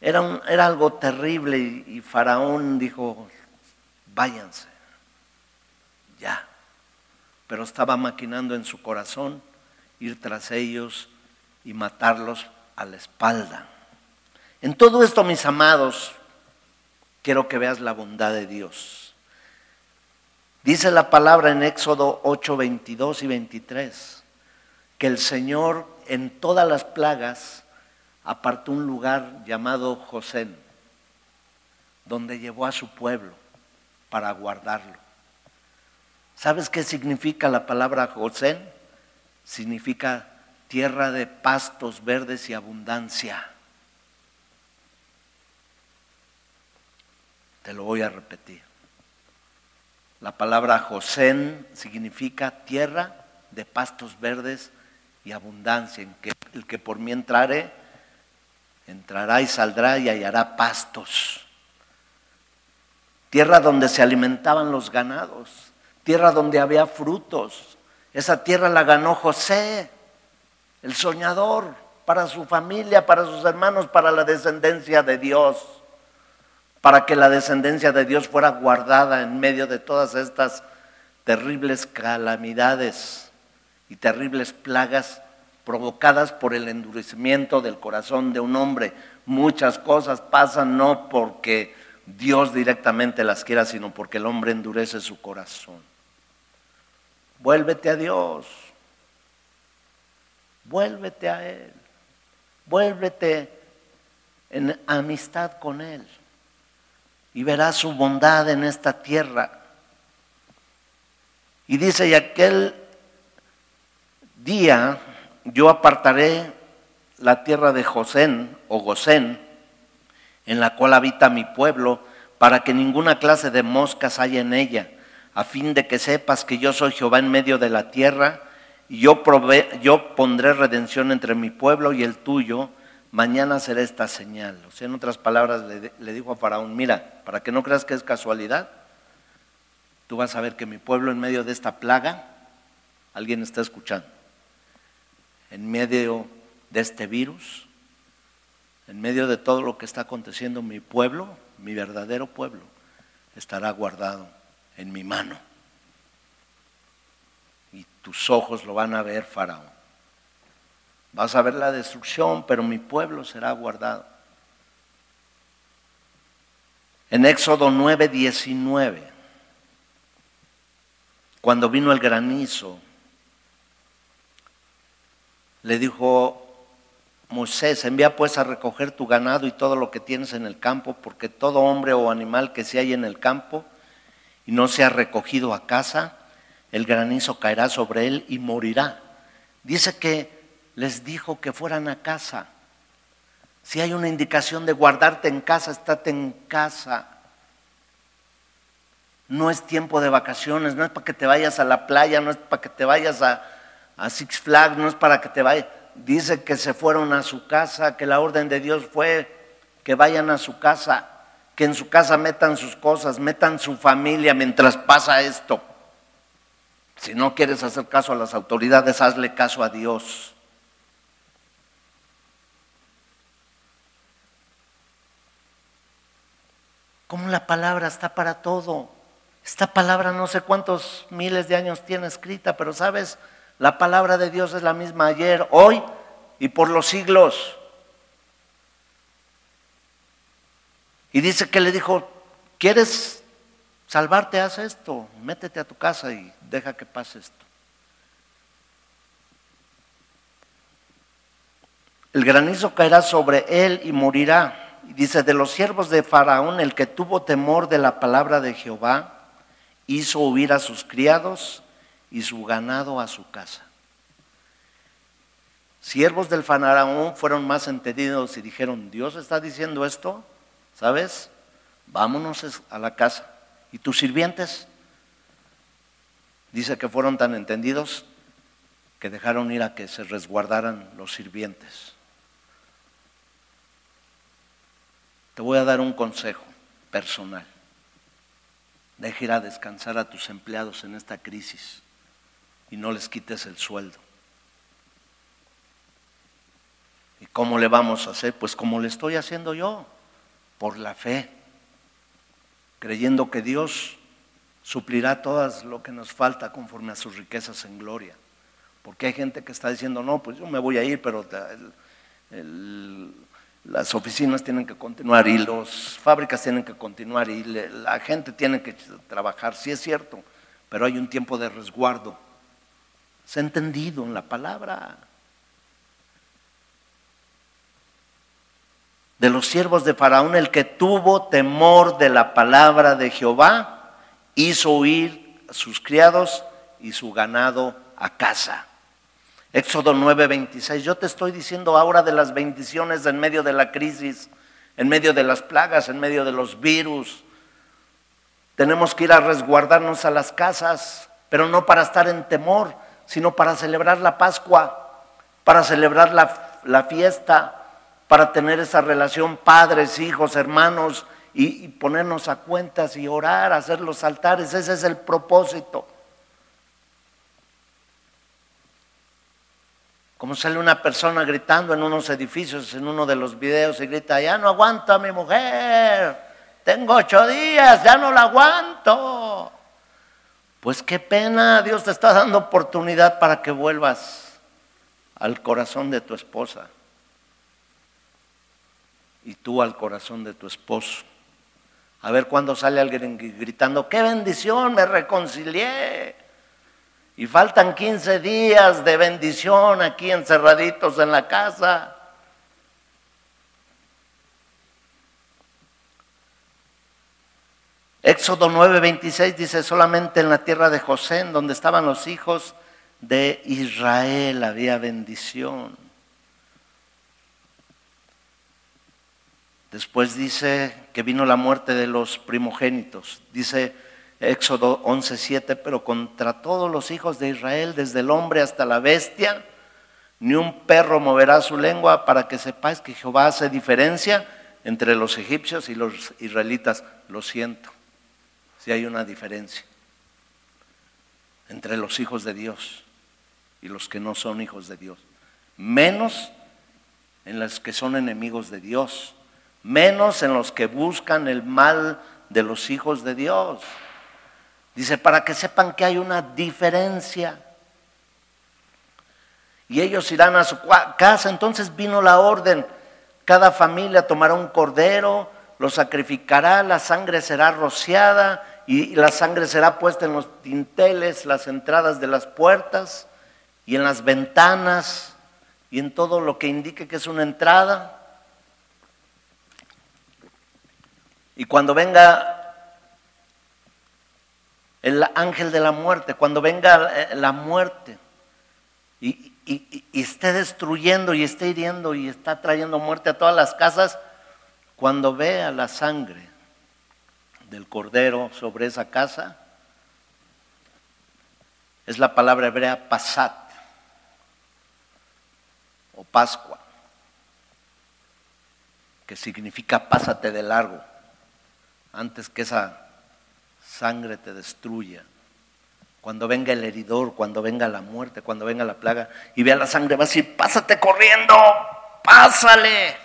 era, era algo terrible y, Faraón dijo, váyanse, ya. Pero estaba maquinando en su corazón ir tras ellos y matarlos a la espalda. En todo esto, mis amados, quiero que veas la bondad de Dios. Dice la palabra en Éxodo 8, 22 y 23, que el Señor en todas las plagas apartó un lugar llamado José, donde llevó a su pueblo para guardarlo. ¿Sabes qué significa la palabra José? Significa tierra de pastos verdes y abundancia. Te lo voy a repetir. La palabra José significa tierra de pastos verdes y abundancia, en que el que por mí entrare entrará y saldrá y hallará pastos. Tierra donde se alimentaban los ganados, tierra donde había frutos. Esa tierra la ganó José, el soñador, para su familia, para sus hermanos, para la descendencia de Dios, para que la descendencia de Dios fuera guardada en medio de todas estas terribles calamidades y terribles plagas provocadas por el endurecimiento del corazón de un hombre. Muchas cosas pasan no porque Dios directamente las quiera, sino porque el hombre endurece su corazón. Vuélvete a Dios. Vuélvete a Él. Vuélvete en amistad con Él. Y verás su bondad en esta tierra. Y dice, y aquel día yo apartaré la tierra de Josén o Gosén, en la cual habita mi pueblo, para que ninguna clase de moscas haya en ella, a fin de que sepas que yo soy Jehová en medio de la tierra, y yo, yo pondré redención entre mi pueblo y el tuyo, mañana será esta señal. O sea, en otras palabras, le, le dijo a Faraón, mira, para que no creas que es casualidad, tú vas a ver que mi pueblo en medio de esta plaga, alguien está escuchando en medio de este virus, en medio de todo lo que está aconteciendo, mi pueblo, mi verdadero pueblo, estará guardado en mi mano. y tus ojos lo van a ver, Faraón. Vas a ver la destrucción, pero mi pueblo será guardado. En Éxodo 9, 19, cuando vino el granizo, le dijo Moisés, envía pues a recoger tu ganado y todo lo que tienes en el campo, porque todo hombre o animal que se haya en el campo y no sea recogido a casa, el granizo caerá sobre él y morirá. Dice que les dijo que fueran a casa. Si hay una indicación de guardarte en casa, estate en casa. No es tiempo de vacaciones, no es para que te vayas a la playa, no es para que te vayas a, Six Flags, no es para que te vayas. Dice que se fueron a su casa, que la orden de Dios fue que vayan a su casa, que en su casa metan sus cosas, metan su familia mientras pasa esto. Si no quieres hacer caso a las autoridades, hazle caso a Dios. Como la palabra está para todo. Esta palabra no sé cuántos miles de años tiene escrita, pero sabes, la palabra de Dios es la misma ayer, hoy y por los siglos. Y dice que le dijo, ¿quieres salvarte? Haz esto, métete a tu casa y deja que pase esto. El granizo caerá sobre él y morirá. Y dice, de los siervos de Faraón, el que tuvo temor de la palabra de Jehová, hizo huir a sus criados y su ganado a su casa. Siervos del Faraón fueron más entendidos y dijeron, Dios está diciendo esto, ¿sabes? Vámonos a la casa. ¿Y tus sirvientes? Dice que fueron tan entendidos que dejaron ir a que se resguardaran los sirvientes. Te voy a dar un consejo personal. Deja ir a descansar a tus empleados en esta crisis y no les quites el sueldo. ¿Y cómo le vamos a hacer? Pues como le estoy haciendo yo, por la fe, creyendo que Dios suplirá todo lo que nos falta conforme a sus riquezas en gloria. Porque hay gente que está diciendo, no, pues yo me voy a ir, pero las oficinas tienen que continuar y las fábricas tienen que continuar y la gente tiene que trabajar, sí es cierto, pero hay un tiempo de resguardo. Se ha entendido en la palabra. de los siervos de Faraón, el que tuvo temor de la palabra de Jehová, hizo huir sus criados y su ganado a casa. Éxodo 9:26. Yo te estoy diciendo ahora de las bendiciones en medio de la crisis, en medio de las plagas, en medio de los virus. Tenemos que ir a resguardarnos a las casas, pero no para estar en temor, sino para celebrar la Pascua, para celebrar la, la fiesta, para tener esa relación padres, hijos, hermanos y, ponernos a cuentas y orar, hacer los altares. Ese es el propósito. Como sale una persona gritando en unos edificios, en uno de los videos, y grita, ya no aguanto a mi mujer, tengo ocho días, ya no la aguanto. Pues qué pena, Dios te está dando oportunidad para que vuelvas al corazón de tu esposa y tú al corazón de tu esposo. A ver cuándo sale alguien gritando, qué bendición, me reconcilié. Y faltan 15 días de bendición aquí encerraditos en la casa. Éxodo 9:26 dice, solamente en la tierra de José, en donde estaban los hijos de Israel, había bendición. Después dice que vino la muerte de los primogénitos. Dice Éxodo 11:7, pero contra todos los hijos de Israel, desde el hombre hasta la bestia, ni un perro moverá su lengua para que sepáis que Jehová hace diferencia entre los egipcios y los israelitas. Lo siento, si hay una diferencia entre los hijos de Dios y los que no son hijos de Dios. Menos en los que son enemigos de Dios menos en los que buscan el mal de los hijos de Dios. Dice, para que sepan que hay una diferencia. y ellos irán a su casa. Entonces vino la orden, cada familia tomará un cordero, lo sacrificará, la sangre será rociada y la sangre será puesta en los tinteles, las entradas de las puertas y en las ventanas y en todo lo que indique que es una entrada. Y cuando venga el ángel de la muerte, cuando venga la muerte y, y, esté destruyendo y esté hiriendo y está trayendo muerte a todas las casas, cuando vea la sangre del cordero sobre esa casa, es la palabra hebrea pasat o Pascua, que significa pásate de largo, antes que esa sangre te destruya cuando venga el heridor, cuando venga la muerte, cuando venga la plaga y vea la sangre, va a decir, pásate corriendo, pásale.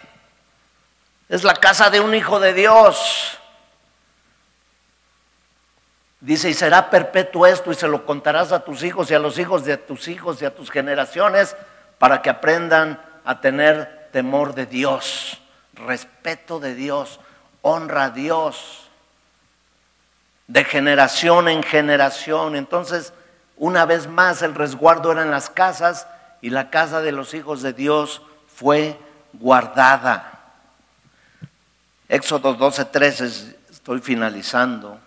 Es la casa de un hijo de Dios. Dice, y será perpetuo esto y se lo contarás a tus hijos y a los hijos de tus hijos y a tus generaciones para que aprendan a tener temor de Dios, respeto de Dios, honra a Dios de generación en generación. Entonces, una vez más, el resguardo era en las casas y la casa de los hijos de Dios fue guardada. Éxodo 12, 13, estoy finalizando.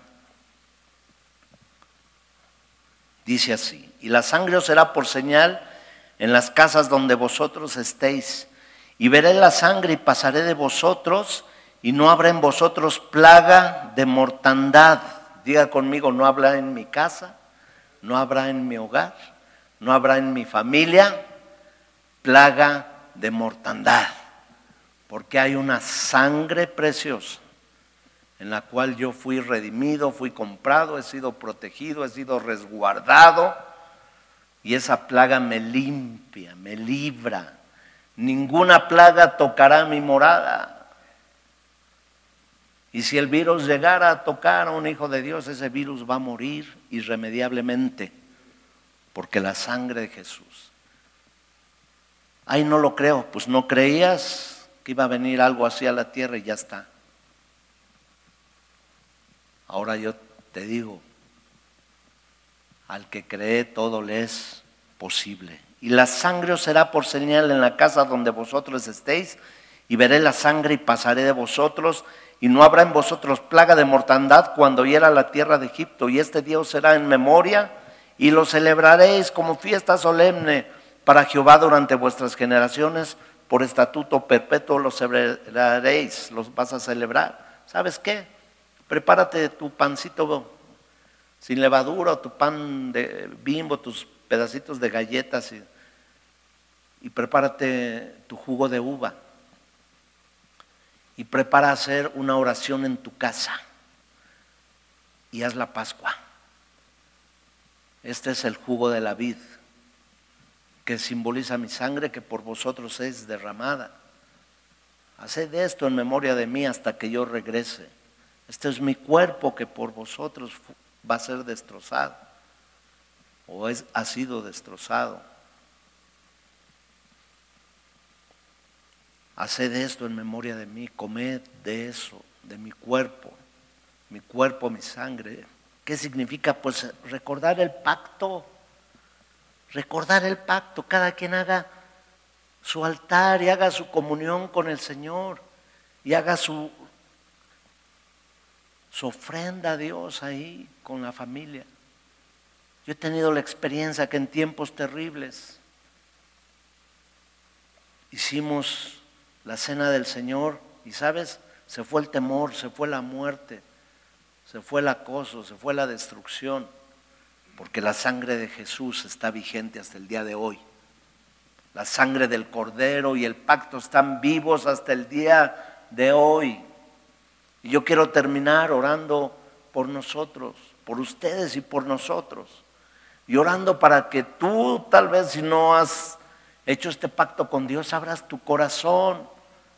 Dice así, y la sangre os será por señal en las casas donde vosotros estéis, y veré la sangre y pasaré de vosotros, y no habrá en vosotros plaga de mortandad Diga conmigo, no habrá en mi casa, no habrá en mi hogar, no habrá en mi familia plaga de mortandad, porque hay una sangre preciosa en la cual yo fui redimido, fui comprado, he sido protegido, he sido resguardado, y esa plaga me limpia, me libra. Ninguna plaga tocará mi morada. Y si el virus llegara a tocar a un hijo de Dios, ese virus va a morir irremediablemente, porque la sangre de Jesús. Ay, no lo creo, pues no creías que iba a venir algo así a la tierra y ya está. Ahora yo te digo, al que cree todo le es posible. Y la sangre os será por señal en la casa donde vosotros estéis, y veré la sangre y pasaré de vosotros y no habrá en vosotros plaga de mortandad cuando hiera la tierra de Egipto, y este día os será en memoria, y lo celebraréis como fiesta solemne para Jehová durante vuestras generaciones, por estatuto perpetuo lo celebraréis, los vas a celebrar. ¿Sabes qué? Prepárate tu pancito sin levadura, o tu pan de bimbo, tus pedacitos de galletas, y, y prepárate tu jugo de uva y prepara hacer una oración en tu casa y haz la Pascua. Este es el jugo de la vid que simboliza mi sangre que por vosotros es derramada. Haced esto en memoria de mí hasta que yo regrese. Este es mi cuerpo que por vosotros va a ser destrozado o es, ha sido destrozado. Haced esto en memoria de mí, comed de eso, de mi cuerpo, mi cuerpo, mi sangre. ¿Qué significa? Pues recordar el pacto, recordar el pacto, cada quien haga su altar y haga su comunión con el Señor y haga su, su ofrenda a Dios ahí con la familia. Yo he tenido la experiencia que en tiempos terribles hicimos la cena del Señor y sabes, se fue el temor, se fue la muerte, se fue el acoso, se fue la destrucción, porque la sangre de Jesús está vigente hasta el día de hoy. La sangre del Cordero y el pacto están vivos hasta el día de hoy. Y yo quiero terminar orando por nosotros, por ustedes y por nosotros. Y orando para que tú, tal vez si no has hecho este pacto con Dios, abras tu corazón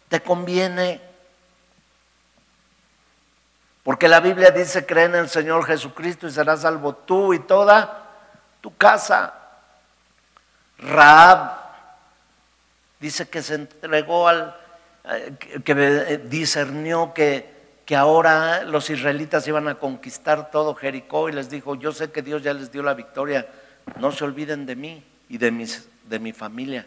te conviene. Porque la Biblia dice, cree en el Señor Jesucristo y serás salvo tú y toda tu casa. Raab Dice que se entregó al, eh, que discernió que, que ahora los israelitas iban a conquistar todo Jericó y les dijo, yo sé que Dios ya les dio la victoria, no se olviden de mí y de, mis, de mi familia.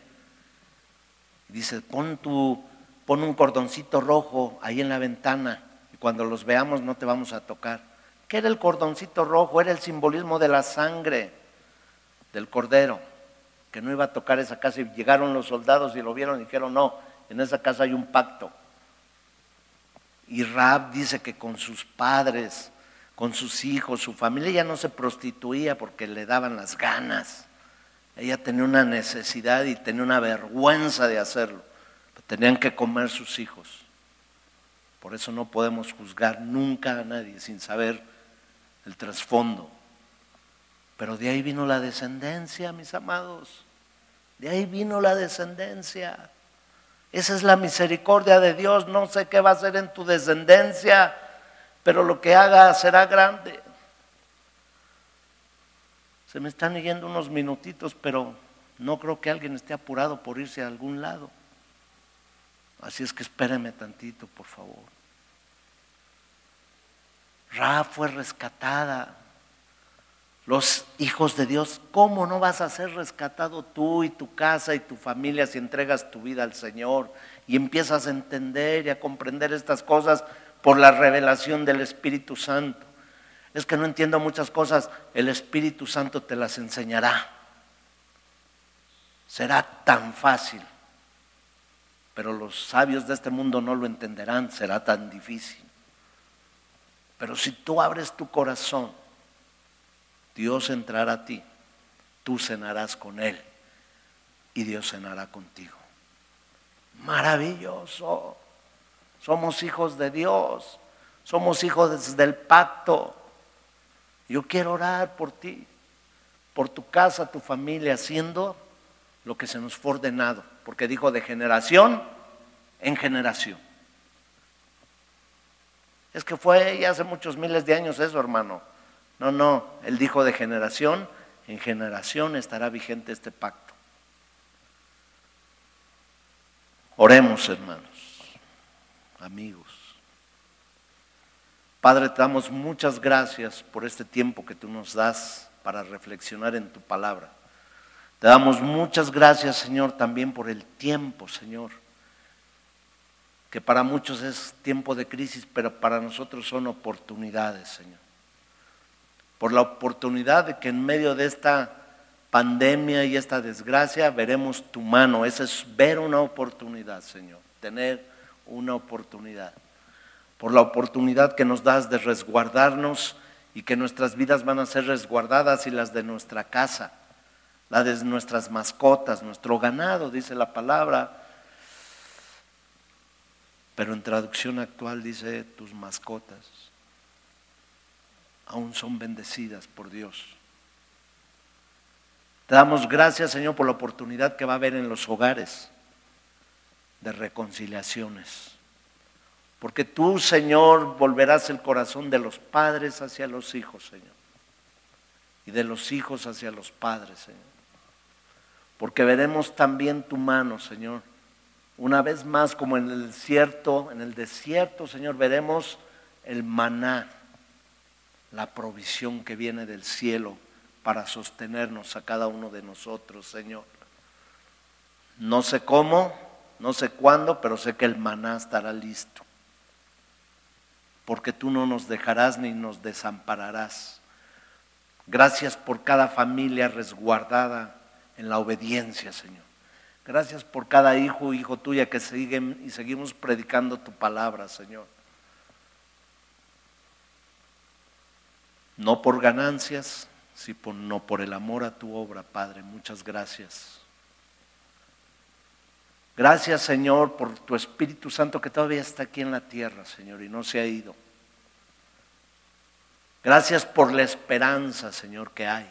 Dice, pon, tu, pon un cordoncito rojo ahí en la ventana y cuando los veamos no te vamos a tocar. ¿Qué era el cordoncito rojo? Era el simbolismo de la sangre del cordero, que no iba a tocar esa casa. Y llegaron los soldados y lo vieron y dijeron, no, en esa casa hay un pacto. Y Raab dice que con sus padres, con sus hijos, su familia ya no se prostituía porque le daban las ganas. Ella tenía una necesidad y tenía una vergüenza de hacerlo. Tenían que comer sus hijos. Por eso no podemos juzgar nunca a nadie sin saber el trasfondo. Pero de ahí vino la descendencia, mis amados. De ahí vino la descendencia. Esa es la misericordia de Dios. No sé qué va a hacer en tu descendencia, pero lo que haga será grande. Se me están yendo unos minutitos, pero no creo que alguien esté apurado por irse a algún lado. Así es que espéreme tantito, por favor. Ra fue rescatada. Los hijos de Dios, ¿cómo no vas a ser rescatado tú y tu casa y tu familia si entregas tu vida al Señor y empiezas a entender y a comprender estas cosas por la revelación del Espíritu Santo? es que no entiendo muchas cosas, el Espíritu Santo te las enseñará. Será tan fácil, pero los sabios de este mundo no lo entenderán, será tan difícil. Pero si tú abres tu corazón, Dios entrará a ti, tú cenarás con Él y Dios cenará contigo. Maravilloso. Somos hijos de Dios, somos hijos del pacto. Yo quiero orar por ti, por tu casa, tu familia, haciendo lo que se nos fue ordenado, porque dijo de generación en generación. Es que fue ya hace muchos miles de años eso, hermano. No, no, él dijo de generación en generación estará vigente este pacto. Oremos, hermanos, amigos. Padre, te damos muchas gracias por este tiempo que tú nos das para reflexionar en tu palabra. Te damos muchas gracias, Señor, también por el tiempo, Señor, que para muchos es tiempo de crisis, pero para nosotros son oportunidades, Señor. Por la oportunidad de que en medio de esta pandemia y esta desgracia veremos tu mano. Esa es ver una oportunidad, Señor, tener una oportunidad por la oportunidad que nos das de resguardarnos y que nuestras vidas van a ser resguardadas y las de nuestra casa, las de nuestras mascotas, nuestro ganado, dice la palabra. Pero en traducción actual dice tus mascotas aún son bendecidas por Dios. Te damos gracias, Señor, por la oportunidad que va a haber en los hogares de reconciliaciones porque tú, Señor, volverás el corazón de los padres hacia los hijos, Señor. Y de los hijos hacia los padres, Señor. Porque veremos también tu mano, Señor. Una vez más, como en el desierto, en el desierto, Señor, veremos el maná, la provisión que viene del cielo para sostenernos a cada uno de nosotros, Señor. No sé cómo, no sé cuándo, pero sé que el maná estará listo porque tú no nos dejarás ni nos desampararás. Gracias por cada familia resguardada en la obediencia, Señor. Gracias por cada hijo, hijo tuya que siguen y seguimos predicando tu palabra, Señor. No por ganancias, sino por el amor a tu obra, Padre. Muchas gracias. Gracias, Señor, por tu Espíritu Santo que todavía está aquí en la tierra, Señor, y no se ha ido. Gracias por la esperanza, Señor, que hay.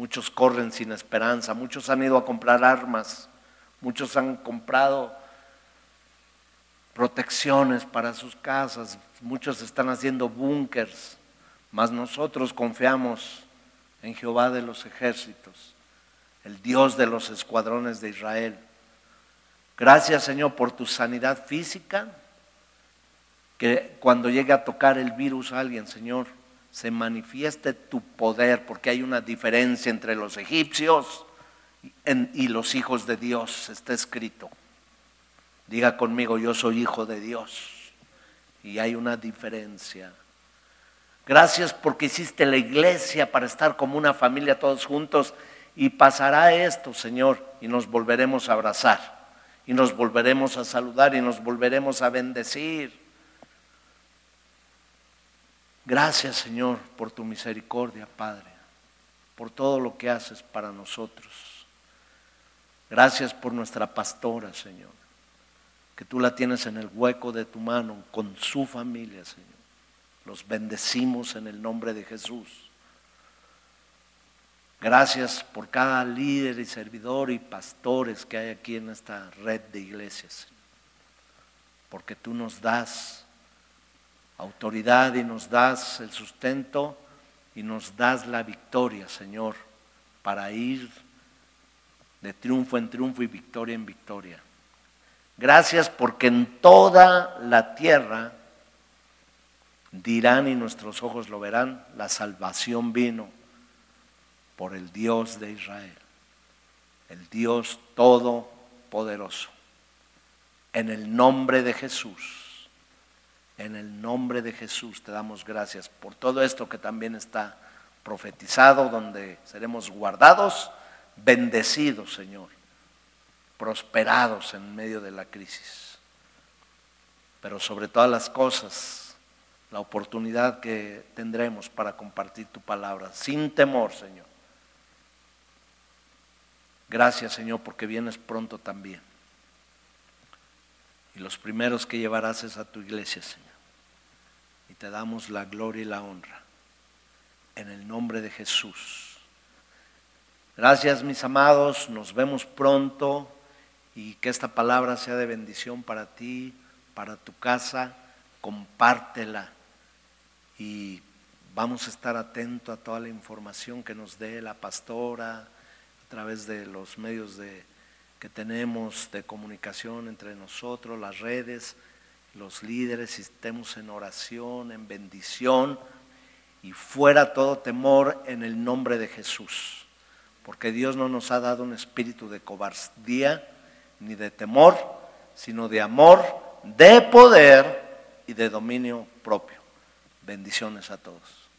Muchos corren sin esperanza, muchos han ido a comprar armas, muchos han comprado protecciones para sus casas, muchos están haciendo búnkers, mas nosotros confiamos en Jehová de los ejércitos, el Dios de los escuadrones de Israel. Gracias, Señor, por tu sanidad física, que cuando llegue a tocar el virus a alguien, Señor, se manifieste tu poder, porque hay una diferencia entre los egipcios y los hijos de Dios, está escrito. Diga conmigo, yo soy hijo de Dios. Y hay una diferencia. Gracias porque hiciste la iglesia para estar como una familia todos juntos. Y pasará esto, Señor, y nos volveremos a abrazar y nos volveremos a saludar y nos volveremos a bendecir. Gracias Señor por tu misericordia, Padre, por todo lo que haces para nosotros. Gracias por nuestra pastora, Señor, que tú la tienes en el hueco de tu mano con su familia, Señor. Los bendecimos en el nombre de Jesús. Gracias por cada líder y servidor y pastores que hay aquí en esta red de iglesias. Porque tú nos das autoridad y nos das el sustento y nos das la victoria, Señor, para ir de triunfo en triunfo y victoria en victoria. Gracias porque en toda la tierra dirán y nuestros ojos lo verán, la salvación vino por el Dios de Israel, el Dios todopoderoso. En el nombre de Jesús, en el nombre de Jesús te damos gracias por todo esto que también está profetizado, donde seremos guardados, bendecidos, Señor, prosperados en medio de la crisis. Pero sobre todas las cosas, la oportunidad que tendremos para compartir tu palabra, sin temor, Señor Gracias Señor porque vienes pronto también. Y los primeros que llevarás es a tu iglesia, Señor. Y te damos la gloria y la honra. En el nombre de Jesús. Gracias mis amados, nos vemos pronto y que esta palabra sea de bendición para ti, para tu casa. Compártela y vamos a estar atentos a toda la información que nos dé la pastora a través de los medios de, que tenemos de comunicación entre nosotros, las redes, los líderes, estemos en oración, en bendición y fuera todo temor en el nombre de Jesús. Porque Dios no nos ha dado un espíritu de cobardía ni de temor, sino de amor, de poder y de dominio propio. Bendiciones a todos.